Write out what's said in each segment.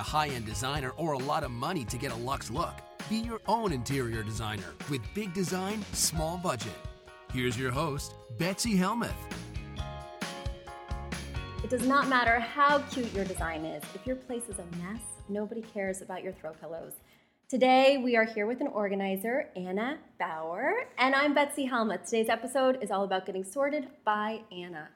A high end designer or a lot of money to get a luxe look. Be your own interior designer with big design, small budget. Here's your host, Betsy Helmuth. It does not matter how cute your design is. If your place is a mess, nobody cares about your throw pillows. Today, we are here with an organizer, Anna Bauer, and I'm Betsy Helmuth. Today's episode is all about getting sorted by Anna.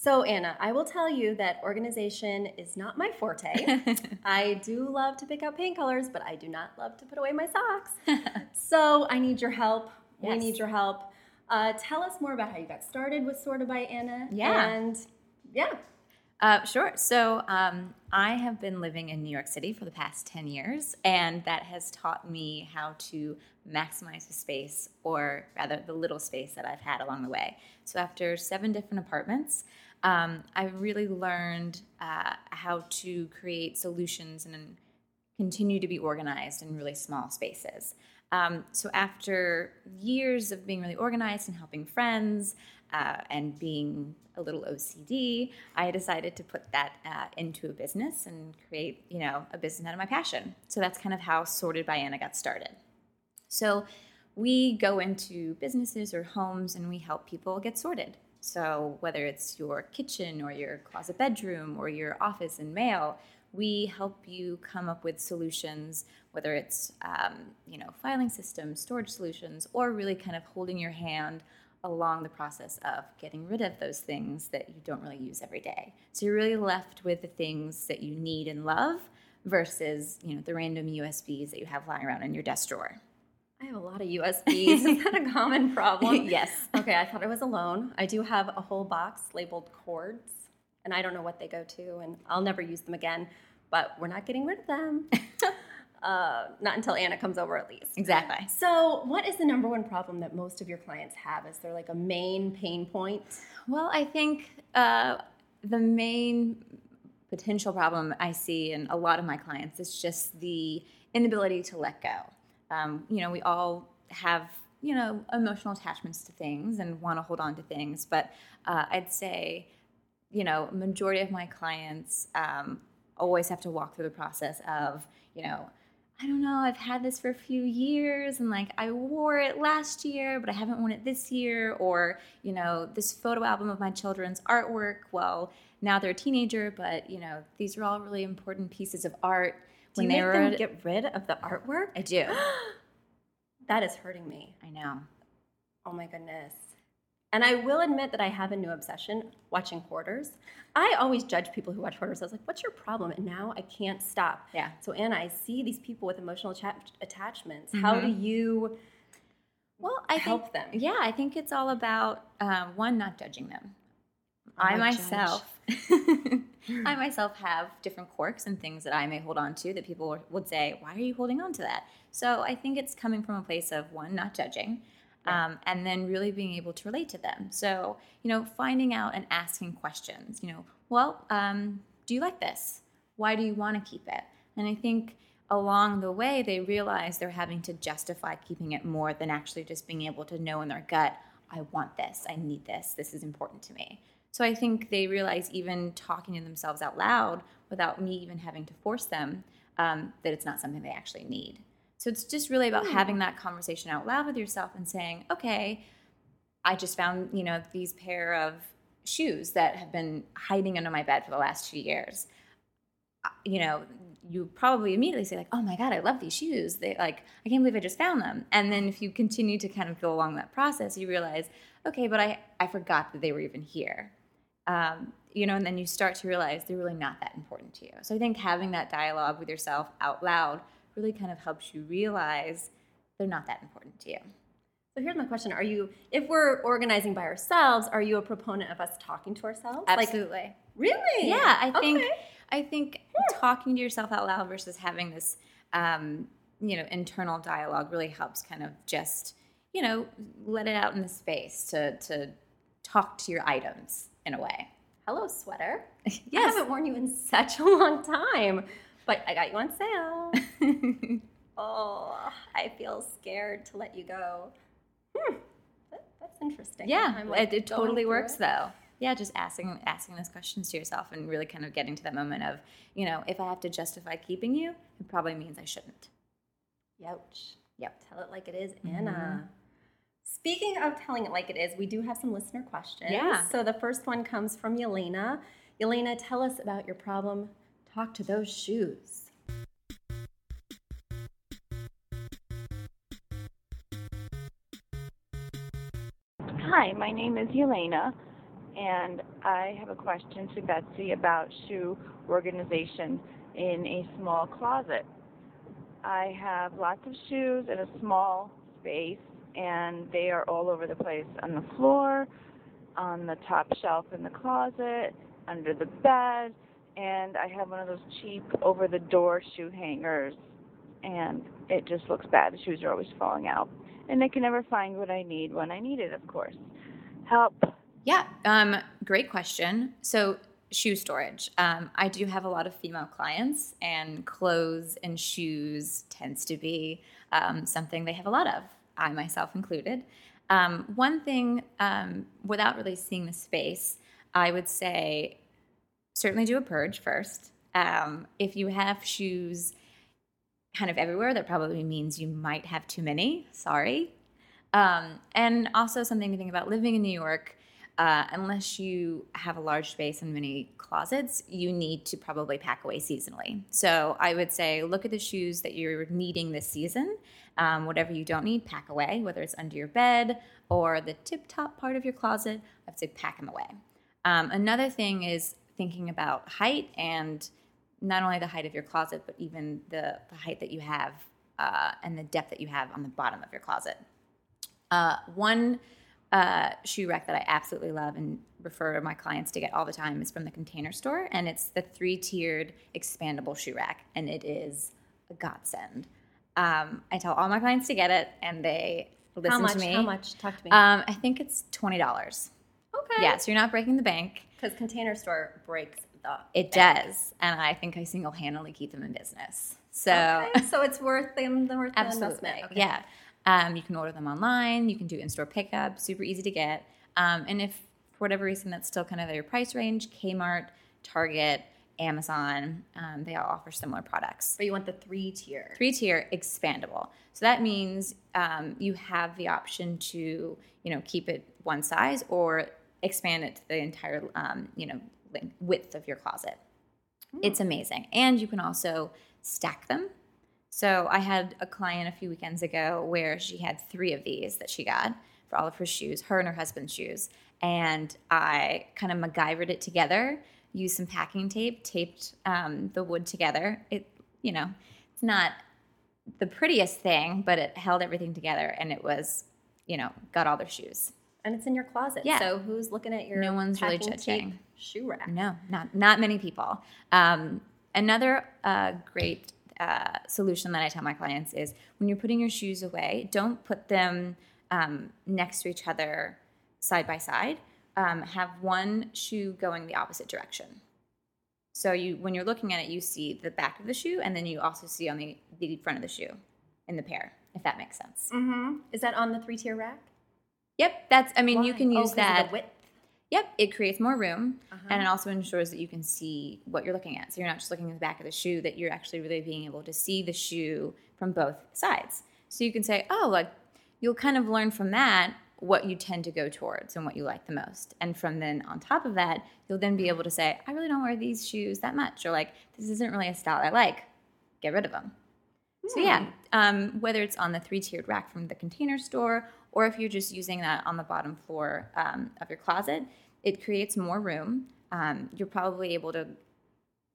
So, Anna, I will tell you that organization is not my forte. I do love to pick out paint colors, but I do not love to put away my socks. so, I need your help. We Yes. need your help. Uh, tell us more about how you got started with Sorted by Anna. Yeah. And yeah, Uh, sure. So um, I have been living in New York City for the past 10 years, and that has taught me how to maximize the space, or rather, the little space that I've had along the way. So after seven different apartments, um, I really learned uh, how to create solutions and continue to be organized in really small spaces. Um, so after years of being really organized and helping friends uh, and being a little OCD, I decided to put that uh, into a business and create, you know, a business out of my passion. So that's kind of how Sorted by Anna got started. So we go into businesses or homes and we help people get sorted. So whether it's your kitchen or your closet bedroom or your office and mail, we help you come up with solutions, whether it's um, you know filing systems, storage solutions, or really kind of holding your hand along the process of getting rid of those things that you don't really use every day. So you're really left with the things that you need and love versus you know the random USBs that you have lying around in your desk drawer. I have a lot of USBs. is that a common problem? Yes. Okay, I thought I was alone. I do have a whole box labeled cords, and I don't know what they go to, and I'll never use them again. But we're not getting rid of them. uh, not until Anna comes over, at least. Exactly. So, what is the number one problem that most of your clients have? Is there like a main pain point? Well, I think uh, the main potential problem I see in a lot of my clients is just the inability to let go. Um, you know, we all have you know emotional attachments to things and want to hold on to things, but uh, I'd say you know majority of my clients um, always have to walk through the process of you know I don't know, I've had this for a few years and like I wore it last year, but I haven't worn it this year. Or, you know, this photo album of my children's artwork, well, now they're a teenager, but, you know, these are all really important pieces of art. Do you they make were them get rid of the artwork? I do. That is hurting me. I know. Oh my goodness. And I will admit that I have a new obsession watching hoarders. I always judge people who watch hoarders. I was like, what's your problem? And now I can't stop. Yeah. So, Anna, I see these people with emotional atta- attachments. How do you Well, I help think, them? Yeah, I think it's all about um, one, not judging them. I I myself, I myself have different quirks and things that I may hold on to that people would say, "Why are you holding on to that?" So I think it's coming from a place of one, not judging, um, and then really being able to relate to them. So you know, finding out and asking questions. You know, well, um, do you like this? Why do you want to keep it? And I think along the way they realize they're having to justify keeping it more than actually just being able to know in their gut, I want this, I need this, this is important to me. So I think they realize even talking to themselves out loud without me even having to force them um, that it's not something they actually need. So it's just really about having that conversation out loud with yourself and saying, okay, I just found, you know, these pair of shoes that have been hiding under my bed for the last two years. Uh, You know, you probably immediately say like, "Oh my god, I love these shoes." They like, I can't believe I just found them. And then if you continue to kind of go along that process, you realize, okay, but I I forgot that they were even here. Um, you know, and then you start to realize they're really not that important to you. So I think having that dialogue with yourself out loud really kind of helps you realize they're not that important to you. So here's my question: Are you, if we're organizing by ourselves, are you a proponent of us talking to ourselves? Like, Absolutely. really? Yeah, I think Okay. I think talking to yourself out loud versus having this um, you know internal dialogue really helps kind of just you know let it out in the space to to talk to your items in a way. Hello, sweater. Yes. I haven't worn you in such a long time, but I got you on sale. oh, I feel scared to let you go. Hmm, that, that's interesting. Yeah, I'm, like, it, it totally works it. though. Yeah, just asking asking those questions to yourself and really kind of getting to that moment of, you know, if I have to justify keeping you, it probably means I shouldn't. Youch. Yep. Tell it like it is, Mm-hmm. Anna. Speaking of telling it like it is, we do have some listener questions. Yeah. So the first one comes from Yelena. Yelena, tell us about your problem. Talk to those shoes. Hi, my name is Elena, and I have a question to Betsy about shoe organization in a small closet. I have lots of shoes in a small space, and they are all over the place on the floor, on the top shelf in the closet, under the bed, and I have one of those cheap over the door shoe hangers, and it just looks bad. The shoes are always falling out and I can never find what I need when I need it, of course. Help. Yeah, um, great question. So, shoe storage. Um, I do have a lot of female clients, and clothes and shoes tends to be um, something they have a lot of, I myself included. Um, one thing, um, without really seeing the space, I would say certainly do a purge first. Um, if you have shoes kind of everywhere, that probably means you might have too many. Sorry. Um, and also something to think about living in New York. Uh, unless you have a large space and many closets, you need to probably pack away seasonally. So I would say look at the shoes that you're needing this season. Um, whatever you don't need, pack away, whether it's under your bed or the tip top part of your closet. I'd say pack them away. Um, another thing is thinking about height and not only the height of your closet, but even the, the height that you have uh, and the depth that you have on the bottom of your closet. Uh, one uh, shoe rack that I absolutely love and refer my clients to get all the time is from the Container Store, and it's the three-tiered expandable shoe rack, and it is a godsend. Um, I tell all my clients to get it, and they listen How much? to me. How much? Talk to me. Um, I think it's twenty dollars. okay. Yeah, so you're not breaking the bank. Because Container Store breaks the. It bank. does, and I think I single-handedly keep them in business. So Okay, so it's worth them. The worth the investment. Okay. yeah. Um, you can order them online. You can do in-store pickup. Super easy to get. Um, and if for whatever reason that's still kind of your price range, Kmart, Target, Amazon, um, they all offer similar products. But you want the three tier. Three tier expandable. So that means um, you have the option to you know keep it one size or expand it to the entire um, you know length, width of your closet. It's amazing, and you can also stack them. So I had a client a few weekends ago where she had three of these that she got for all of her shoes, her and her husband's shoes, and I kind of MacGyvered it together. Used some packing tape, taped um, the wood together. It, you know, it's not the prettiest thing, but it held everything together, and it was, you know, got all their shoes. And it's in your closet. Yeah. So who's looking at your No one's really judging. shoe rack? No, not not many people. Um, another uh, great uh, solution that I tell my clients is when you're putting your shoes away, don't put them um, next to each other, side by side. Um, have one shoe going the opposite direction. So you, when you're looking at it, you see the back of the shoe, and then you also see on the, the front of the shoe in the pair. If that makes sense. Mm-hmm. Is that on the three tier rack? Yep, that's. I mean, you Why? can Oh, use of that. Yep, it creates more room Uh-huh. and it also ensures that you can see what you're looking at. So you're not just looking at the back of the shoe, that you're actually really being able to see the shoe from both sides. So you can say, oh, like you'll kind of learn from that what you tend to go towards and what you like the most. And from then on top of that, you'll then be able to say, I really don't wear these shoes that much, or like, this isn't really a style I like. Get rid of them. So yeah, um, whether it's on the three-tiered rack from the container store, or if you're just using that on the bottom floor um, of your closet, it creates more room. Um, you're probably able to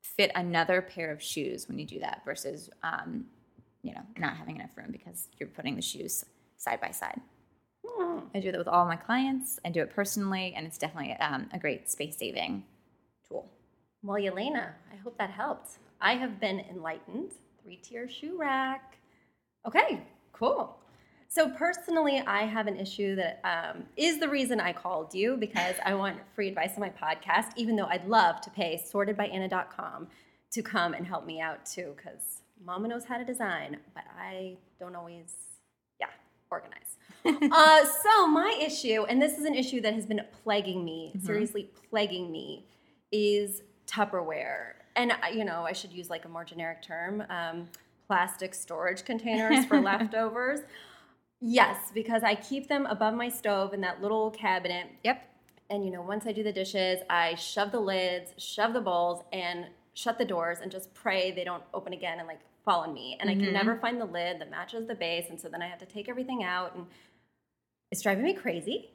fit another pair of shoes when you do that versus, um, you know, not having enough room because you're putting the shoes side by side. I do that with all my clients. I do it personally, and it's definitely um, a great space-saving tool. Well, Yelena, I hope that helped. I have been enlightened. Three tier shoe rack. Okay, cool. So, personally, I have an issue that um, is the reason I called you because I want free advice on my podcast, even though I'd love to pay sortedbyanna.com to come and help me out too, because mama knows how to design, but I don't always, yeah, organize. uh, so, my issue, and this is an issue that has been plaguing me, seriously plaguing me, is Tupperware. And, you know, I should use like a more generic term um, plastic storage containers for leftovers. Yes, because I keep them above my stove in that little cabinet. Yep. And, you know, once I do the dishes, I shove the lids, shove the bowls, and shut the doors and just pray they don't open again and like fall on me. And I can mm-hmm. never find the lid that matches the base. And so then I have to take everything out and it's driving me crazy.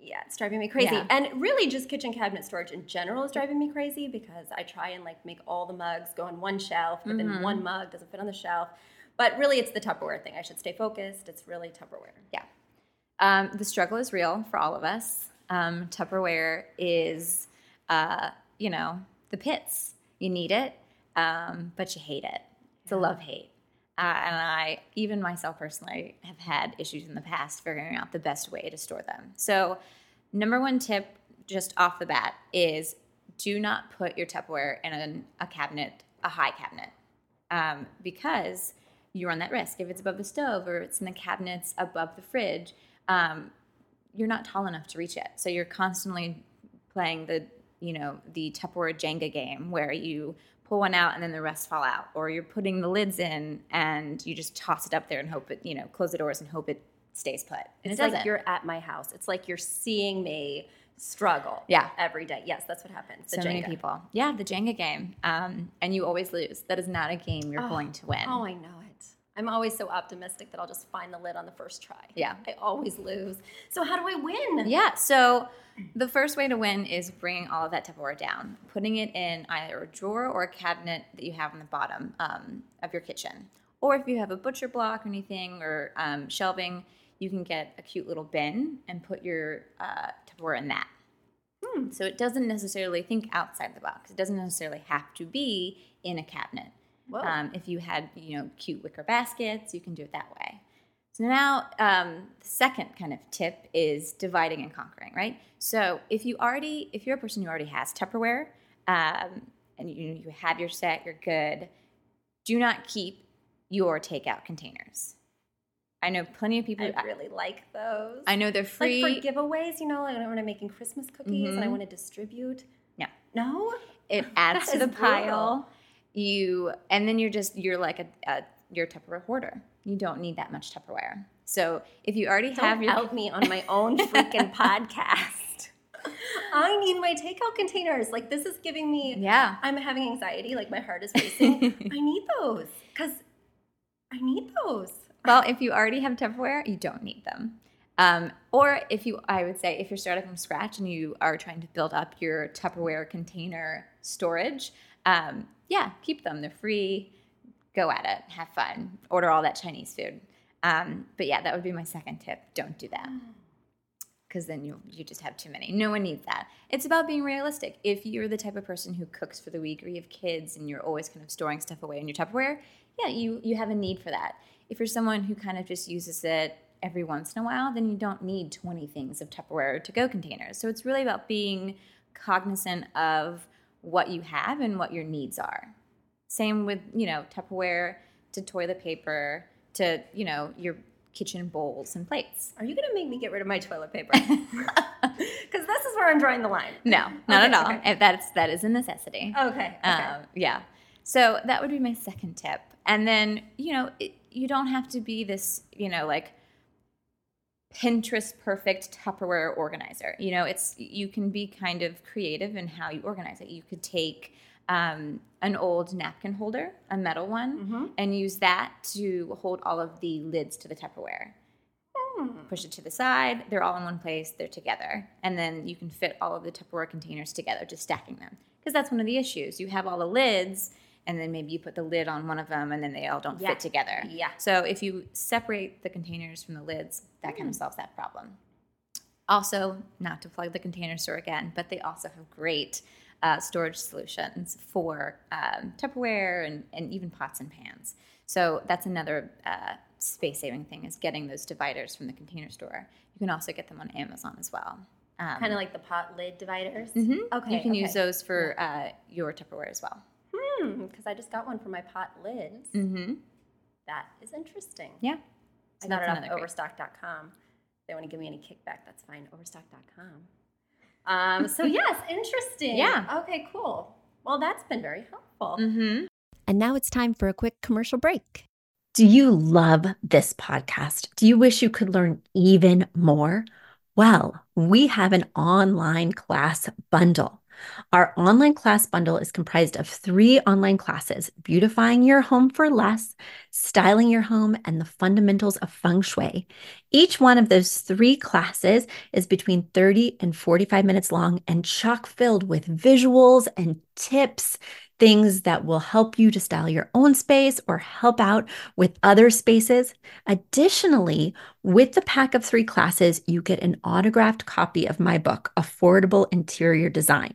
Yeah, it's driving me crazy. Yeah. And really just kitchen cabinet storage in general is driving me crazy because I try and like make all the mugs go on one shelf, but then mm-hmm. one mug doesn't fit on the shelf. But really it's the Tupperware thing. I should stay focused. It's really Tupperware. Yeah. Um, the struggle is real for all of us. Um, Tupperware is, uh, you know, the pits. You need it, um, but you hate it. It's a love hate. Uh, and I, even myself personally, have had issues in the past figuring out the best way to store them. So, number one tip, just off the bat, is do not put your Tupperware in a, a cabinet, a high cabinet, um, because you run that risk. If it's above the stove or it's in the cabinets above the fridge, um, you're not tall enough to reach it. So you're constantly playing the, you know, the Tupperware Jenga game where you pull one out and then the rest fall out, or you're putting the lids in and you just toss it up there and hope it, you know, close the doors and hope it stays put. And It's it like you're at my house. It's like you're seeing me struggle Yeah. every day. Yes, that's what happens. The so many Jenga. people. Yeah, the Jenga game. Um, and you always lose. That is not a game you're going to win. Oh, I know. I'm always so optimistic that I'll just find the lid on the first try. Yeah. I always lose. So how do I win? Yeah. So the first way to win is bringing all of that Tupperware down, putting it in either a drawer or a cabinet that you have on the bottom um, of your kitchen. Or if you have a butcher block or anything or um, shelving, you can get a cute little bin and put your uh, Tupperware in that. So it doesn't necessarily think outside the box. It doesn't necessarily have to be in a cabinet. Um, if you had, you know, cute wicker baskets, you can do it that way. So now, um, the second kind of tip is dividing and conquering, right? So if you already, if you're a person who already has Tupperware, um, and you you have your set, you're good. Do not keep your takeout containers. I know plenty of people. I really like those. I know they're free. like for giveaways, you know, like when I'm making Christmas cookies and I Mhm. want to distribute. No. No? it adds to the brutal. pile. You and then you're just you're like a, a you're a Tupperware hoarder. You don't need that much Tupperware. So if you already have Don't your out me on my own freaking podcast. I need my takeout containers. Like this is giving me yeah, I'm having anxiety, like my heart is racing. I need those cuz I need those. well, if you already have Tupperware, you don't need them. Um, or if you, I would say, if you're starting from scratch and you are trying to build up your Tupperware container storage, um, yeah, keep them. They're free. Go at it. Have fun. Order all that Chinese food. Um, but yeah, that would be my second tip. Don't do that. Because then you you just have too many. No one needs that. It's about being realistic. If you're the type of person who cooks for the week, or you have kids and you're always kind of storing stuff away in your Tupperware, yeah, you you have a need for that. If you're someone who kind of just uses it every once in a while, then you don't need 20 things of Tupperware to go containers. So it's really about being cognizant of what you have and what your needs are. Same with, you know, Tupperware to toilet paper to, you know, your kitchen bowls and plates. Are you going to make me get rid of my toilet paper? Cuz this is where I'm drawing the line. No, not Okay, at all. okay. If that's that is a necessity. Okay. okay. Um, yeah. So that would be my second tip. and then you know it, you don't have to be this you know like Pinterest perfect Tupperware organizer. You know, it's you can be kind of creative in how you organize it. You could take um, an old napkin holder, a metal one, Mm-hmm. and use that to hold all of the lids to the Tupperware. Push it to the side. They're all in one place. They're together, and then you can fit all of the Tupperware containers together, just stacking them. Because that's one of the issues. You have all the lids, and then maybe you put the lid on one of them, and then they all don't Yeah. fit together. Yeah. So if you separate the containers from the lids, that kind of solves that problem. Also, not to plug the container store again, but they also have great uh, storage solutions for um, Tupperware and, and even pots and pans. So that's another uh, space saving thing is getting those dividers from the container store. You can also get them on Amazon as well. Um, Kind of like the pot lid dividers. mhm. Okay. You can okay. use those for uh, your Tupperware as well. Because I just got one for my pot lids. Mm-hmm. That is interesting. Yeah. I So got it off overstock.com. If they want to give me any kickback, that's fine. Overstock.com. Um, so yes, interesting. Yeah. Okay, cool. Well, that's been very helpful. Mm-hmm. And now it's time for a quick commercial break. Do you love this podcast? Do you wish you could learn even more? Well, we have an online class bundle. Our online class bundle is comprised of three online classes beautifying your home for less, styling your home, and the fundamentals of feng shui. Each one of those three classes is between 30 and 45 minutes long and chock filled with visuals and tips things that will help you to style your own space or help out with other spaces. Additionally, with the pack of three classes, you get an autographed copy of my book, Affordable Interior Design.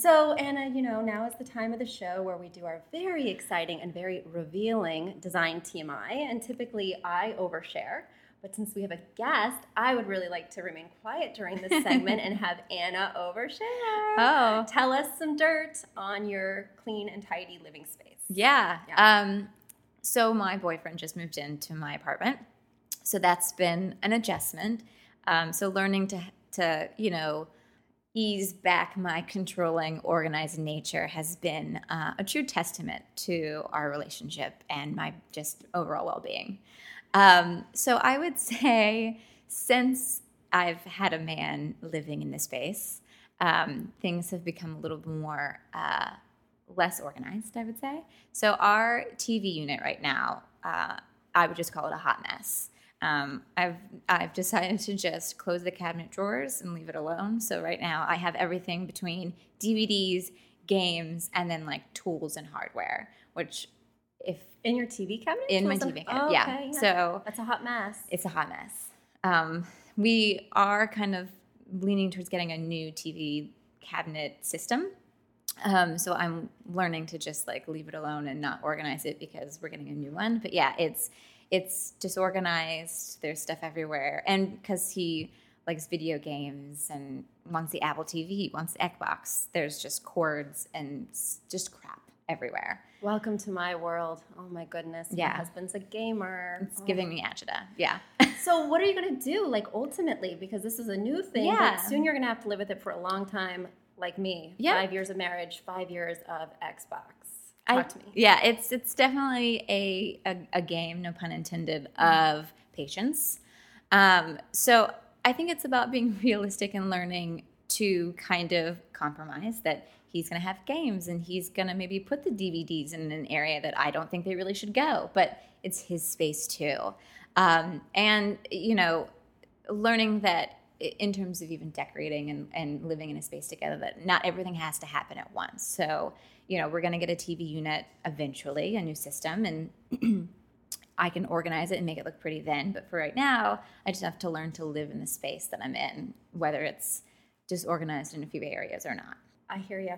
So, Anna, you know, now is the time of the show where we do our very exciting and very revealing design TMI. And typically I overshare. But since we have a guest, I would really like to remain quiet during this segment and have Anna overshare. Oh. Tell us some dirt on your clean and tidy living space. Yeah. Yeah. Um, so my boyfriend just moved into my apartment, so that's been an adjustment. Um, so learning to to you know ease back my controlling, organized nature has been uh, a true testament to our relationship and my just overall well being. Um, so I would say since I've had a man living in this space, um, things have become a little more uh, less organized, I would say. So our TV unit right now, uh, I would just call it a hot mess. Um, I've I've decided to just close the cabinet drawers and leave it alone. So right now I have everything between DVDs, games, and then like tools and hardware. Which, if In your TV cabinet? in my TV cabinet, Oh, yeah. okay, So that's a hot mess. it's a hot mess. Um, we are kind of leaning towards getting a new TV cabinet system. Um, so I'm learning to just like leave it alone and not organize it because we're getting a new one. But yeah, it's it's disorganized. There's stuff everywhere, and because he likes video games and wants the Apple TV, wants the Xbox, there's just cords and just crap everywhere. Welcome to my world. Oh my goodness. Yeah. My husband's a gamer. It's Oh. giving me agita. Yeah. So what are you gonna do, like ultimately? Because this is a new thing, Yeah. soon you're gonna have to live with it for a long time, like me. Yeah. Five years of marriage, five years of Xbox. I- Talk to me. Yeah, it's it's definitely a, a, a game, no pun intended, of patience. Um, so I think it's about being realistic and learning to kind of compromise that he's going to have games and he's going to maybe put the DVDs in an area that I don't think they really should go, but it's his space too. Um, and, you know, learning that in terms of even decorating and, and living in a space together that not everything has to happen at once so you know we're going to get a tv unit eventually a new system and I can organize it and make it look pretty then. But for right now, I just have to learn to live in the space that I'm in, whether it's just organized in a few areas or not. I hear you.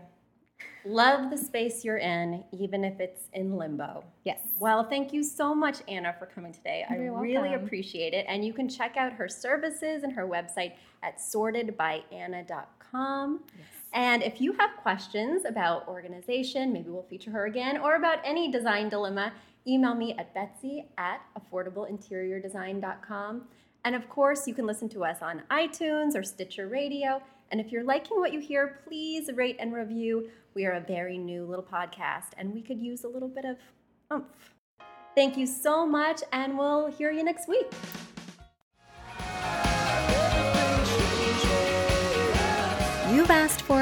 Love the space you're in, even if it's in limbo. Yes. Well, thank you so much, Anna, for coming today. I You're really welcome. appreciate it. And you can check out her services and her website at sortedbyanna.com. And if you have questions about organization, maybe we'll feature her again, or about any design dilemma, email me at betsy at affordableinteriordesign.com. And of course, you can listen to us on iTunes or Stitcher Radio. And if you're liking what you hear, please rate and review. We are a very new little podcast, and we could use a little bit of oomph. Thank you so much, and we'll hear you next week. You've asked for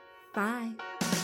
Bye.